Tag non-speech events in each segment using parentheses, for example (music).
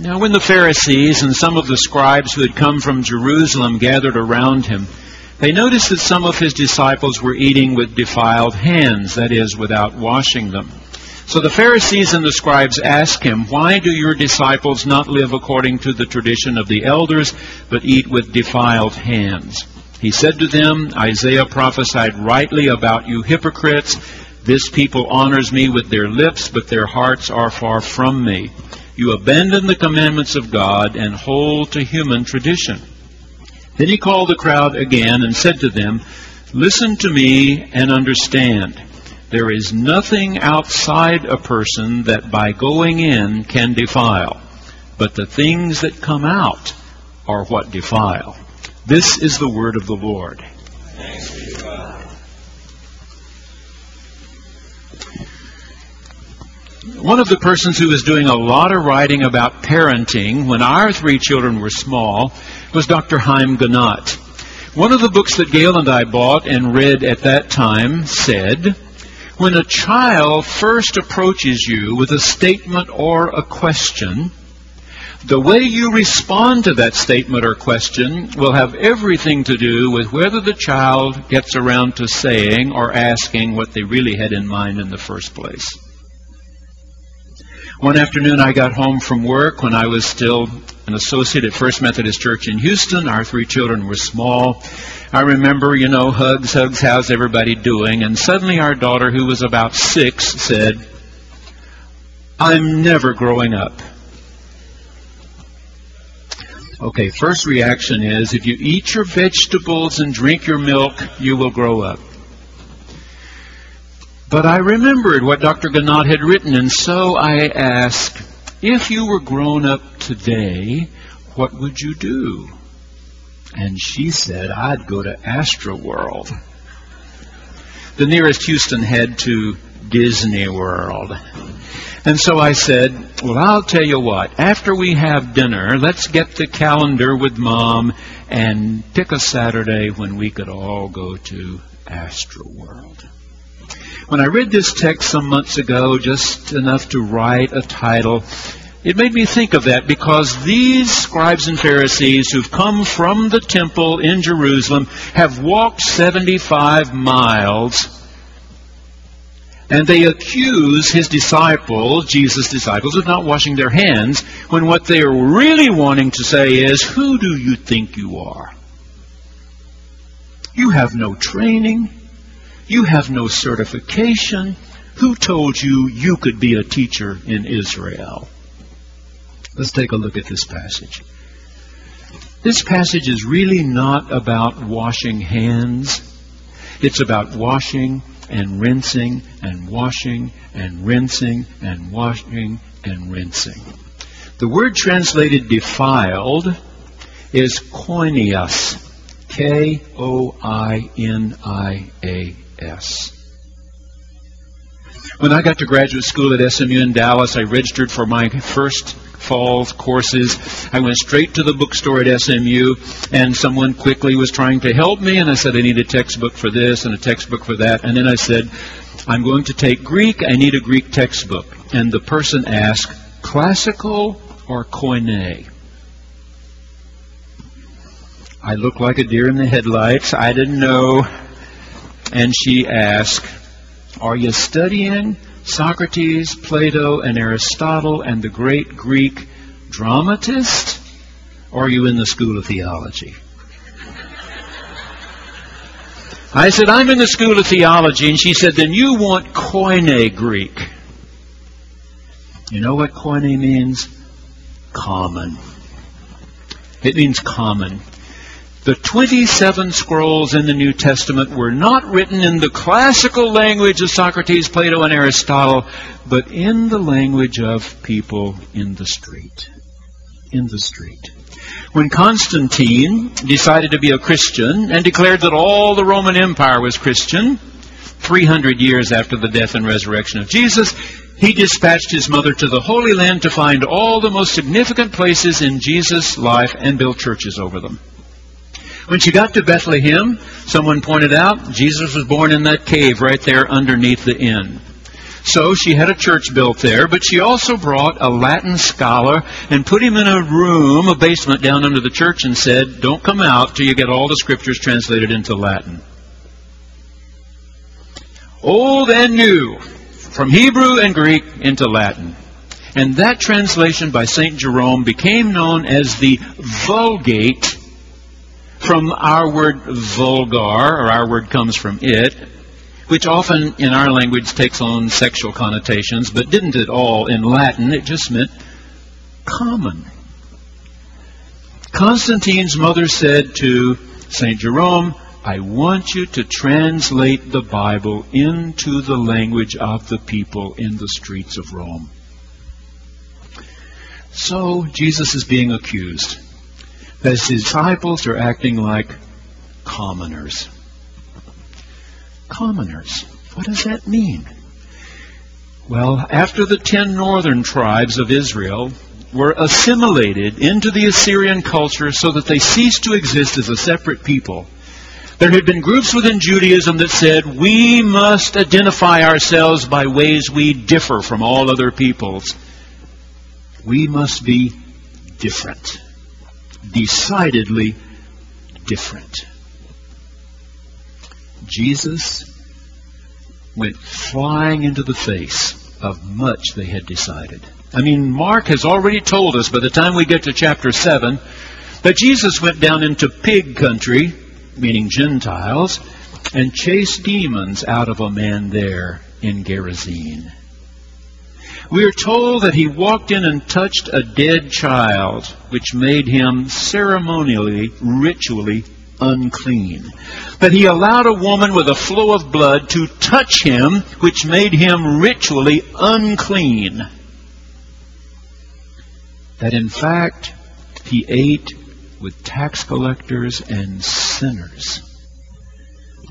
Now, when the Pharisees and some of the scribes who had come from Jerusalem gathered around him, they noticed that some of his disciples were eating with defiled hands, that is, without washing them. So the Pharisees and the scribes asked him, Why do your disciples not live according to the tradition of the elders, but eat with defiled hands? He said to them, Isaiah prophesied rightly about you hypocrites. This people honors me with their lips, but their hearts are far from me. You abandon the commandments of God and hold to human tradition. Then he called the crowd again and said to them, Listen to me and understand. There is nothing outside a person that by going in can defile, but the things that come out are what defile. This is the word of the Lord. One of the persons who was doing a lot of writing about parenting when our three children were small was Dr. Haim Ginott. One of the books that Gail and I bought and read at that time said, when a child first approaches you with a statement or a question, the way you respond to that statement or question will have everything to do with whether the child gets around to saying or asking what they really had in mind in the first place. One afternoon I got home from work when I was still an associate at First Methodist Church in Houston. Our three children were small. I remember, you know, hugs, hugs, how's everybody doing? And suddenly our daughter, who was about six, said, I'm never growing up. Okay, first reaction is if you eat your vegetables and drink your milk, you will grow up. But I remembered what Dr. Ginott had written, and so I asked, if you were grown up today, what would you do? And she said, I'd go to Astroworld. The nearest Houston head to Disney World. And so I said, Well, I'll tell you what, after we have dinner, let's get the calendar with Mom and pick a Saturday when we could all go to Astroworld. When I read this text some months ago, just enough to write a title, it made me think of that because these scribes and Pharisees who've come from the temple in Jerusalem have walked 75 miles and they accuse his disciples, Jesus' disciples, of not washing their hands when what they are really wanting to say is, Who do you think you are? You have no training. You have no certification. Who told you you could be a teacher in Israel? Let's take a look at this passage. This passage is really not about washing hands. It's about washing and rinsing and washing and rinsing and washing and rinsing. The word translated defiled is koinias. K O I N I A S. When I got to graduate school at SMU in Dallas, I registered for my first fall courses. I went straight to the bookstore at SMU, and someone quickly was trying to help me, and I said, I need a textbook for this and a textbook for that. And then I said, I'm going to take Greek. I need a Greek textbook. And the person asked, classical or Koine? I looked like a deer in the headlights. I didn't know and she asked, Are you studying Socrates, Plato, and Aristotle and the great Greek dramatist? Or are you in the school of theology? I said, I'm in the school of theology. And she said, Then you want Koine Greek. You know what Koine means? Common. It means common. The 27 scrolls in the New Testament were not written in the classical language of Socrates, Plato, and Aristotle, but in the language of people in the street. In the street. When Constantine decided to be a Christian and declared that all the Roman Empire was Christian, 300 years after the death and resurrection of Jesus, he dispatched his mother to the Holy Land to find all the most significant places in Jesus' life and build churches over them. When she got to Bethlehem, someone pointed out Jesus was born in that cave right there underneath the inn. So she had a church built there, but she also brought a Latin scholar and put him in a room, a basement down under the church, and said, Don't come out till you get all the scriptures translated into Latin. Old and new, from Hebrew and Greek into Latin. And that translation by St. Jerome became known as the Vulgate from our word vulgar, or our word comes from it, which often in our language takes on sexual connotations, but didn't at all in Latin. It just meant common. Constantine's mother said to St. Jerome, I want you to translate the Bible into the language of the people in the streets of Rome. So Jesus is being accused that his disciples are acting like commoners commoners. What does that mean? Well, after the ten northern tribes of Israel were assimilated into the Assyrian culture so that they ceased to exist as a separate people, there had been groups within Judaism that said, we must identify ourselves by ways we differ from all other peoples. We must be different. Decidedly different. Jesus went flying into the face of much they had decided. I mean, Mark has already told us by the time we get to chapter 7 that Jesus went down into pig country, meaning Gentiles, and chased demons out of a man there in Gerasene. We are told that he walked in and touched a dead child, which made him ceremonially, ritually unclean. That he allowed a woman with a flow of blood to touch him, which made him ritually unclean. That in fact, he ate with tax collectors and sinners.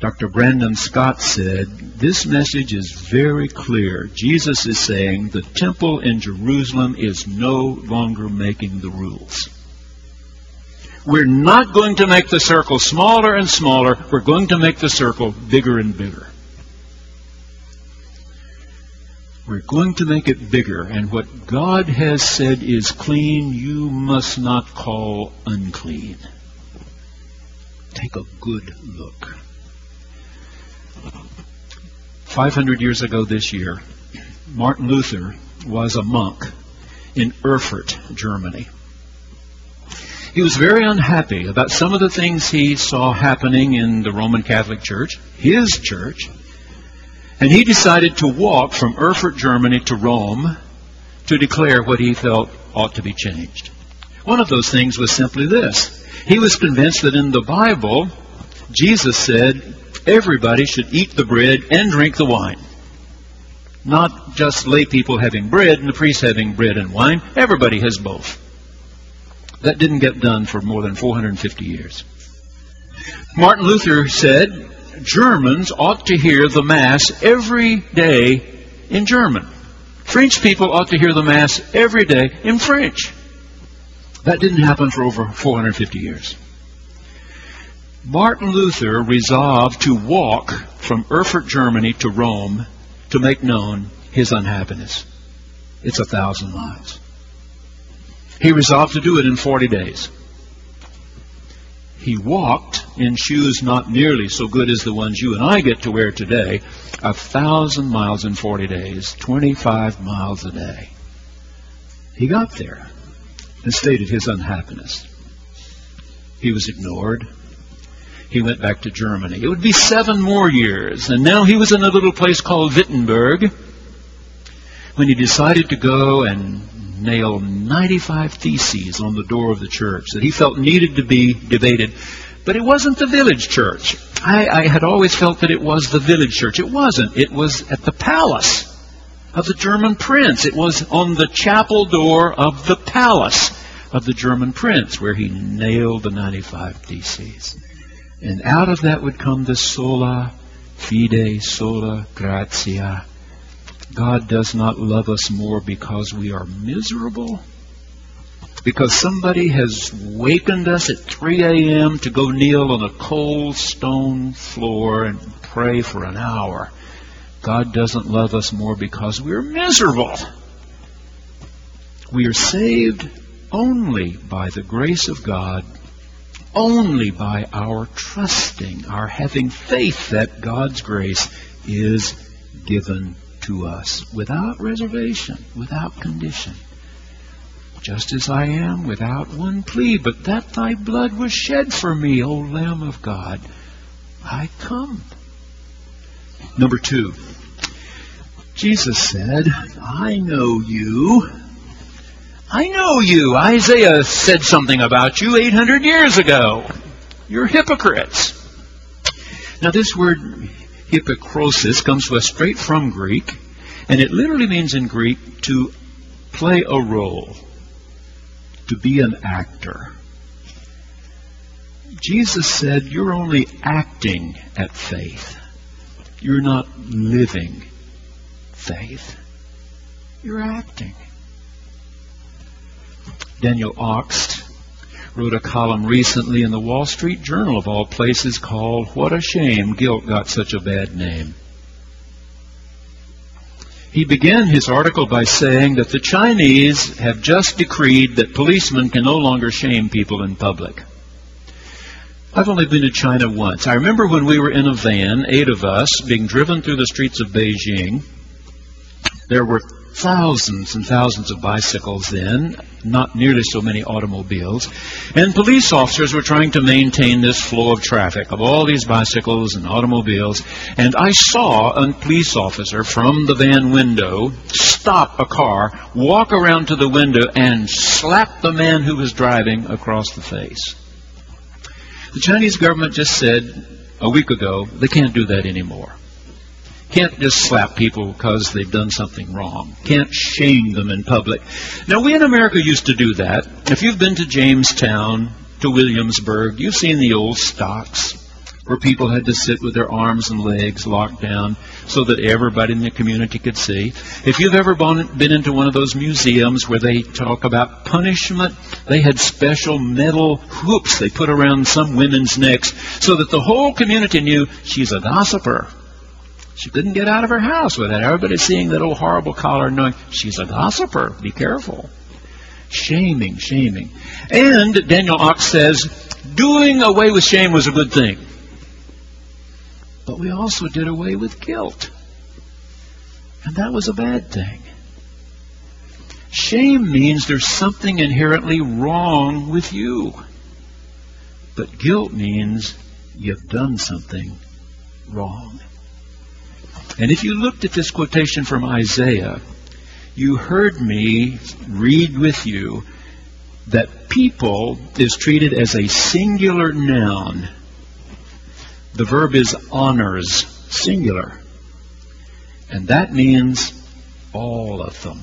Dr. Brandon Scott said, This message is very clear. Jesus is saying the temple in Jerusalem is no longer making the rules. We're not going to make the circle smaller and smaller. We're going to make the circle bigger and bigger. We're going to make it bigger. And what God has said is clean, you must not call unclean. Take a good look. 500 years ago this year, Martin Luther was a monk in Erfurt, Germany. He was very unhappy about some of the things he saw happening in the Roman Catholic Church, his church, and he decided to walk from Erfurt, Germany to Rome to declare what he felt ought to be changed. One of those things was simply this. He was convinced that in the Bible, Jesus said everybody should eat the bread and drink the wine. Not just lay people having bread and the priests having bread and wine. Everybody has both. That didn't get done for more than 450 years. Martin Luther said Germans ought to hear the Mass every day in German. French people ought to hear the Mass every day in French. That didn't happen for over 450 years. Martin Luther resolved to walk from Erfurt, Germany to Rome to make known his unhappiness. It's a thousand miles. He resolved to do it in 40 days. He walked in shoes not nearly so good as the ones you and I get to wear today, a thousand miles in 40 days, 25 miles a day. He got there and stated his unhappiness. He was ignored. He went back to Germany. It would be seven more years, and now he was in a little place called Wittenberg when he decided to go and nail 95 theses on the door of the church that he felt needed to be debated. But it wasn't the village church. I, I had always felt that it was the village church. It wasn't. It was at the palace of the German prince. It was on the chapel door of the palace of the German prince where he nailed the 95 theses. And out of that would come the sola fide, sola gratia, God does not love us more because we are miserable? Because somebody has wakened us at 3 a.m. to go kneel on a cold stone floor and pray for an hour God doesn't love us more because we're miserable. We are saved only by the grace of God, only by our trusting, our having faith that God's grace is given to us without reservation, without condition. Just as I am, without one plea, but that thy blood was shed for me, O Lamb of God, I come. Number two, Jesus said, I know you. I know you. Isaiah said something about you 800 years ago. You're hypocrites. Now, this word hypokrisis comes to us straight from Greek, and it literally means in Greek to play a role, to be an actor. Jesus said, You're only acting at faith. You're not living faith. You're acting. Daniel Akst wrote a column recently in the Wall Street Journal, of all places, called What a Shame Guilt Got Such a Bad Name. He began his article by saying that the Chinese have just decreed that policemen can no longer shame people in public. I've only been to China once. I remember when we were in a van, eight of us, being driven through the streets of Beijing. There were thousands and thousands of bicycles then, not nearly so many automobiles. And police officers were trying to maintain this flow of traffic of all these bicycles and automobiles. And I saw a police officer from the van window stop a car, walk around to the window, and slap the man who was driving across the face. The Chinese government just said a week ago they can't do that anymore. Can't just slap people because they've done something wrong. Can't shame them in public. Now, we in America used to do that. If you've been to Jamestown, to Williamsburg, you've seen the old stocks where people had to sit with their arms and legs locked down so that everybody in the community could see. If you've ever been into one of those museums where they talk about punishment, they had special metal hoops they put around some women's necks so that the whole community knew she's a gossiper. She couldn't get out of her house without everybody seeing that old horrible collar knowing she's a gossiper. Be careful. Shaming, shaming. And Daniel Akst says, doing away with shame was a good thing. But we also did away with guilt. And that was a bad thing. Shame means there's something inherently wrong with you. But guilt means you've done something wrong. And if you looked at this quotation from Isaiah, you heard me read with you that people is treated as a singular noun. The verb is honors, singular. And that means all of them.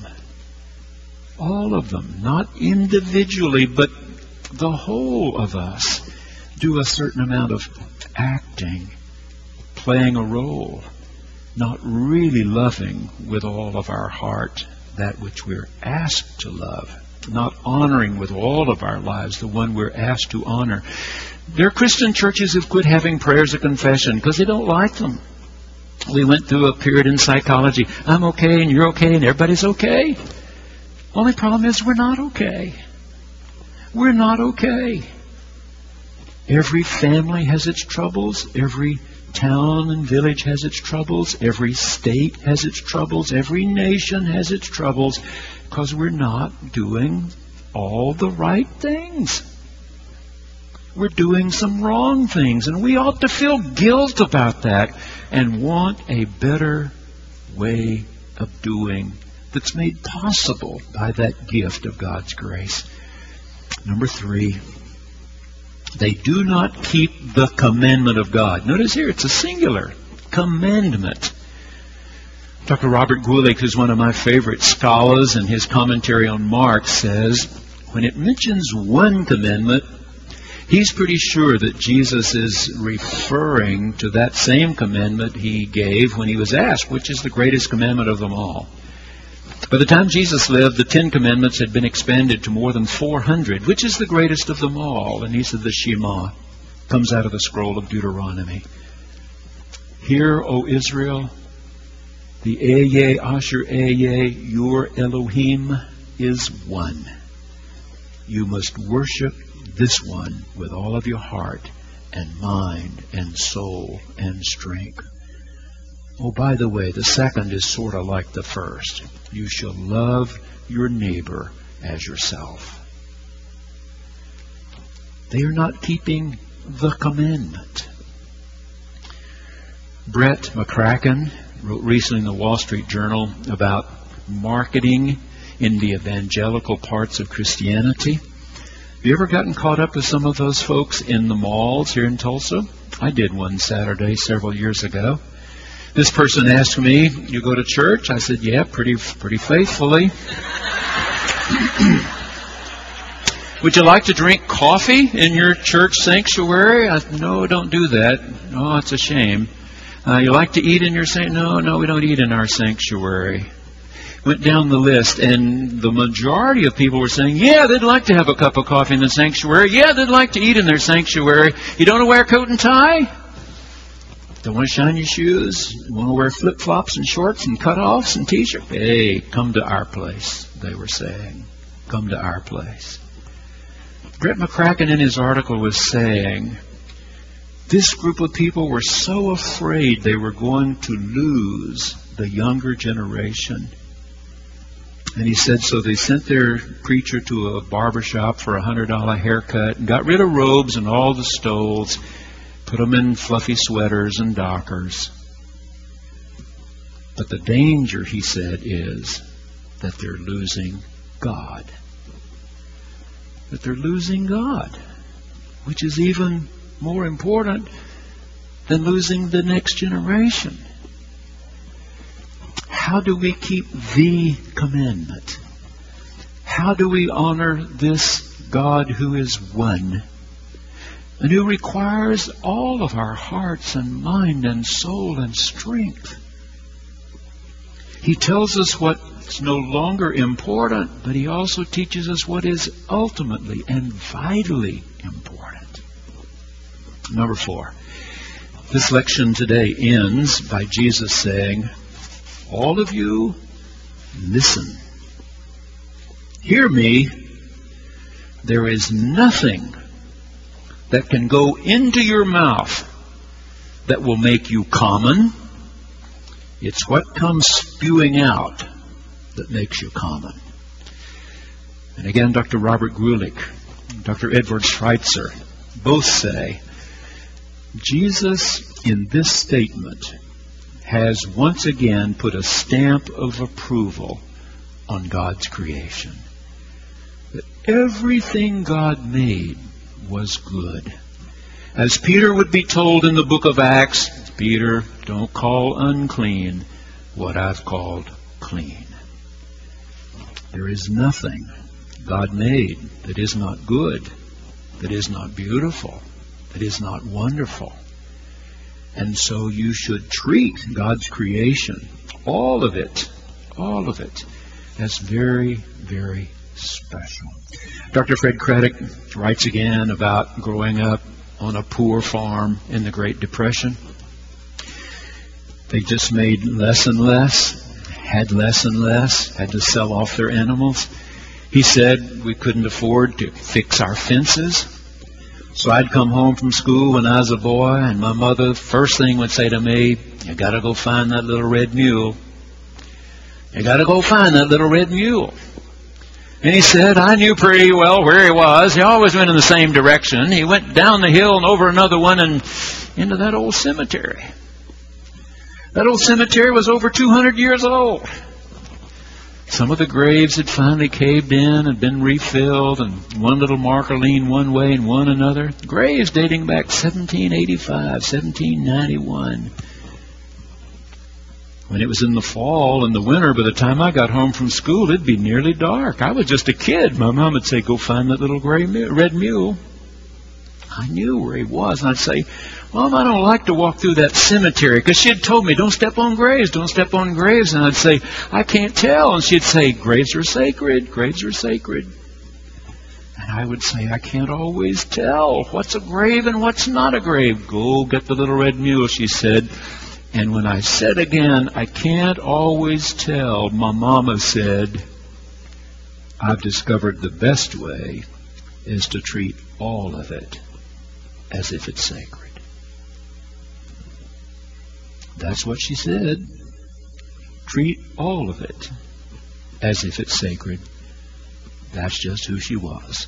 All of them. Not individually, but the whole of us do a certain amount of acting, playing a role not really loving with all of our heart that which we're asked to love, not honoring with all of our lives the one we're asked to honor. There are Christian churches who've quit having prayers of confession because they don't like them. We went through a period in psychology. I'm okay and you're okay and everybody's okay. Only problem is we're not okay. We're not okay. Every family has its troubles. Every town and village has its troubles. Every state has its troubles. Every nation has its troubles because we're not doing all the right things. We're doing some wrong things, and we ought to feel guilt about that and want a better way of doing that's made possible by that gift of God's grace. Number three, they do not keep the commandment of God. Notice here, it's a singular commandment. Dr. Robert Guelich, who's one of my favorite scholars, and his commentary on Mark, says when it mentions one commandment, he's pretty sure that Jesus is referring to that same commandment he gave when he was asked, which is the greatest commandment of them all. By the time Jesus lived, the Ten Commandments had been expanded to more than 400, which is the greatest of them all. And he said the Shema comes out of the scroll of Deuteronomy. Hear, O Israel, The Ehyeh Asher Ehyeh, your Elohim, is one. You must worship this one with all of your heart and mind and soul and strength. Oh, by the way, the second is sort of like the first. You shall love your neighbor as yourself. They are not keeping the commandment. Brett McCracken wrote recently in the Wall Street Journal about marketing in the evangelical parts of Christianity. Have you ever gotten caught up with some of those folks in the malls here in Tulsa? I did one Saturday several years ago. This person asked me, "You go to church?" I said, "Yeah, pretty pretty faithfully." (clears throat) Would you like to drink coffee in your church sanctuary? I, no, don't do that. Oh, it's a shame. Uh, you like to eat in your sanctuary? No, no, we don't eat in our sanctuary. Went down the list, and the majority of people were saying, yeah, they'd like to have a cup of coffee in the sanctuary. Yeah, they'd like to eat in their sanctuary. You don't wear a coat and tie? Don't want to shine your shoes? Want to wear flip flops and shorts and cutoffs and t shirts? Hey, come to our place, they were saying. Come to our place. Brett McCracken in his article was saying this group of people were so afraid they were going to lose the younger generation. And he said, so they sent their preacher to a barber shop for a hundred dollar haircut and got rid of robes and all the stoles, put them in fluffy sweaters and dockers. But the danger, he said, is that they're losing God that they're losing God, which is even more important than losing the next generation. How do we keep the commandment? How do we honor this God who is one and who requires all of our hearts and mind and soul and strength? He tells us what's no longer important, but he also teaches us what is ultimately and vitally important. Number four. This lection today ends by Jesus saying, All of you, listen. Hear me. There is nothing that can go into your mouth that will make you common. It's what comes spewing out that makes you common. And again, Dr. Robert Guelich, Dr. Edward Schweizer both say Jesus in this statement has once again put a stamp of approval on God's creation. That everything God made was good. As Peter would be told in the book of Acts, Peter, don't call unclean what I've called clean. There is nothing God made that is not good, that is not beautiful, that is not wonderful. And so you should treat God's creation, all of it, all of it, as very, very special. Dr. Fred Craddock writes again about growing up on a poor farm in the Great Depression. They just made less and less had less and less, had to sell off their animals. He said we couldn't afford to fix our fences. So I'd come home from school when I was a boy, and my mother, first thing would say to me, You gotta go find that little red mule. You gotta go find that little red mule. And he said, I knew pretty well where he was. He always went in the same direction. He went down the hill and over another one and into that old cemetery. That old cemetery was over 200 years old. Some of the graves had finally caved in and been refilled, and one little marker leaned one way and one another. Graves dating back 1785, 1791. When it was in the fall and the winter, by the time I got home from school, it'd be nearly dark. I was just a kid. My mom would say, Go find that little gray mule, red mule. I knew where he was, and I'd say, Mom, I don't like to walk through that cemetery because she had told me, don't step on graves, don't step on graves. And I'd say, I can't tell. And she'd say, graves are sacred, graves are sacred. And I would say, I can't always tell what's a grave and what's not a grave. Go get the little red mule, she said, And when I said again, I can't always tell, my mama said, I've discovered the best way is to treat all of it as if it's sacred. That's what she said. Treat all of it as if it's sacred. That's just who she was.